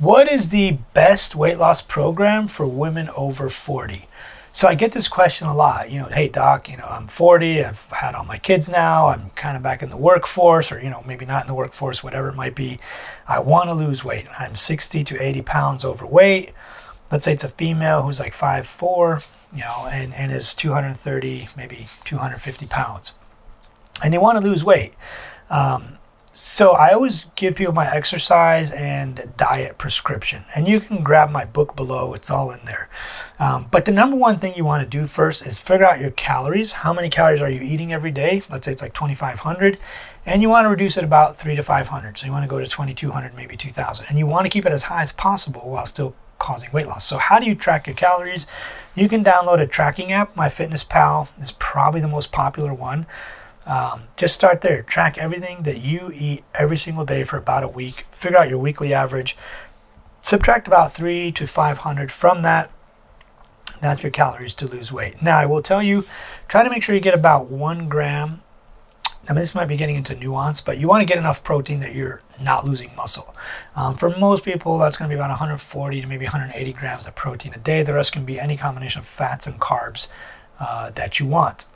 What is the best weight loss program for women over 40? So I get this question a lot. You know, hey doc, you know, I'm 40, I've had all my kids now, I'm kind of back in the workforce, or you know, maybe not in the workforce, whatever it might be. I want to lose weight. I'm 60 to 80 pounds overweight. Let's say it's a female who's like 5'4, you know, and, and is 230, maybe 250 pounds. And they want to lose weight. Um, so I always give people my exercise and diet prescription, and you can grab my book below. It's all in there. Um, but the number one thing you want to do first is figure out your calories. How many calories are you eating every day? Let's say it's like 2,500, and you want to reduce it about three to 500. So you want to go to 2,200, maybe 2,000, and you want to keep it as high as possible while still causing weight loss. So how do you track your calories? You can download a tracking app. MyFitnessPal is probably the most popular one. Um, just start there. Track everything that you eat every single day for about a week. Figure out your weekly average. Subtract about three to 500 from that. That's your calories to lose weight. Now, I will tell you, try to make sure you get about one gram. I mean, this might be getting into nuance, but you want to get enough protein that you're not losing muscle. Um, for most people, that's going to be about 140 to maybe 180 grams of protein a day. The rest can be any combination of fats and carbs uh, that you want.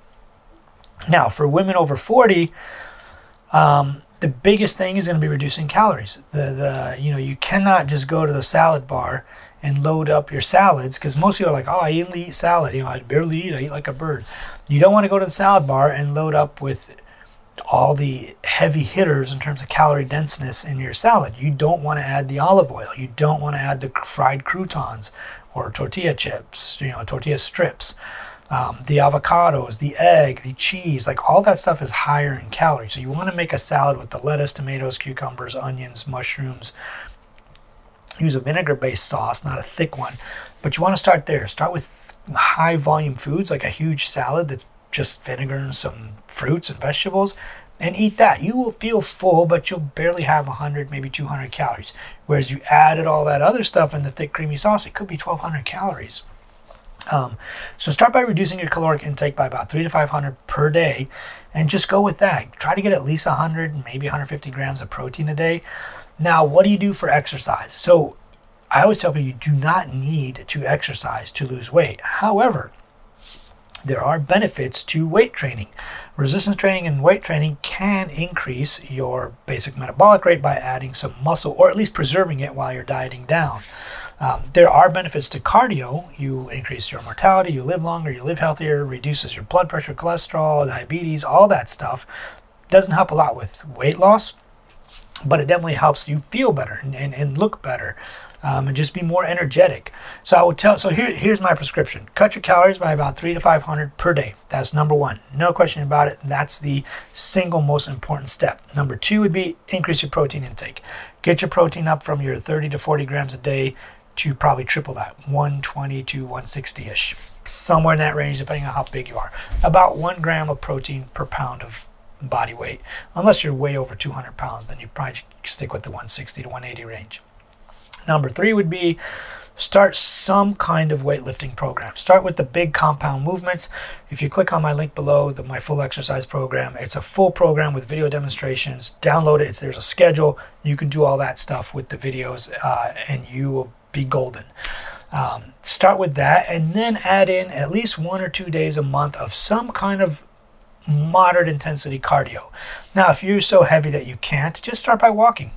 Now, for women over 40, um, the biggest thing is going to be reducing calories. The, the you know you cannot just go to the salad bar and load up your salads because most people are like, oh, I only eat salad. You know, I barely eat. I eat like a bird. You don't want to go to the salad bar and load up with all the heavy hitters in terms of calorie denseness in your salad. You don't want to add the olive oil. You don't want to add the fried croutons or tortilla chips. You know, tortilla strips um, the avocados, the egg, the cheese, like all that stuff is higher in calories. So you want to make a salad with the lettuce, tomatoes, cucumbers, onions, mushrooms. Use a vinegar based sauce, not a thick one. But you want to start there. Start with high volume foods, like a huge salad that's just vinegar and some fruits and vegetables, and eat that. You will feel full, but you'll barely have 100, maybe 200 calories. Whereas you added all that other stuff in the thick, creamy sauce, it could be 1,200 calories. Um, so start by reducing your caloric intake by about three to 500 per day, and just go with that. Try to get at least 100, maybe 150 grams of protein a day. Now, what do you do for exercise? So I always tell people you do not need to exercise to lose weight. However, there are benefits to weight training. Resistance training and weight training can increase your basic metabolic rate by adding some muscle or at least preserving it while you're dieting down. Um, there are benefits to cardio. You increase your mortality, you live longer, you live healthier, reduces your blood pressure, cholesterol, diabetes, all that stuff. Doesn't help a lot with weight loss, but it definitely helps you feel better and, and, look better. Um, and just be more energetic. So I would tell. So here, here's my prescription: cut your calories by about three to five hundred per day. That's number one, no question about it. That's the single most important step. Number two would be increase your protein intake. Get your protein up from your 30 to 40 grams a day to probably triple that 120 to 160 ish, somewhere in that range, depending on how big you are. About one gram of protein per pound of body weight. Unless you're way over 200 pounds, then you probably stick with the 160 to 180 range. Number three would be start some kind of weightlifting program. Start with the big compound movements. If you click on my link below, the, my full exercise program, it's a full program with video demonstrations. Download it. It's, there's a schedule. You can do all that stuff with the videos, uh, and you will be golden. Um, start with that and then add in at least one or two days a month of some kind of moderate intensity cardio. Now, if you're so heavy that you can't, just start by walking.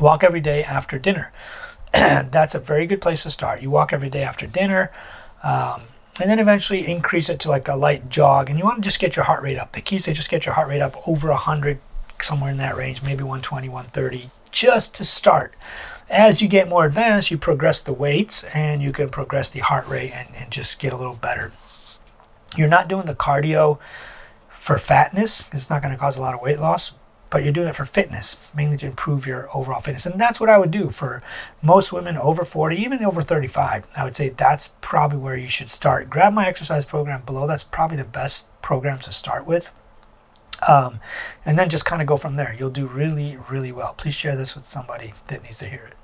Walk every day after dinner. That's a very good place to start. You walk every day after dinner. Um, and then eventually increase it to like a light jog. And you want to just get your heart rate up. The key is to just get your heart rate up over 100, somewhere in that range, maybe 120, 130, just to start. As you get more advanced, you progress the weights and you can progress the heart rate and, and just get a little better. You're not doing the cardio for fatness, it's not going to cause a lot of weight loss, but you're doing it for fitness, mainly to improve your overall fitness. And that's what I would do for most women over 40, even over 35. I would say that's probably where you should start. Grab my exercise program below. That's probably the best program to start with. Um, and then just kind of go from there. You'll do really, really well. Please share this with somebody that needs to hear it.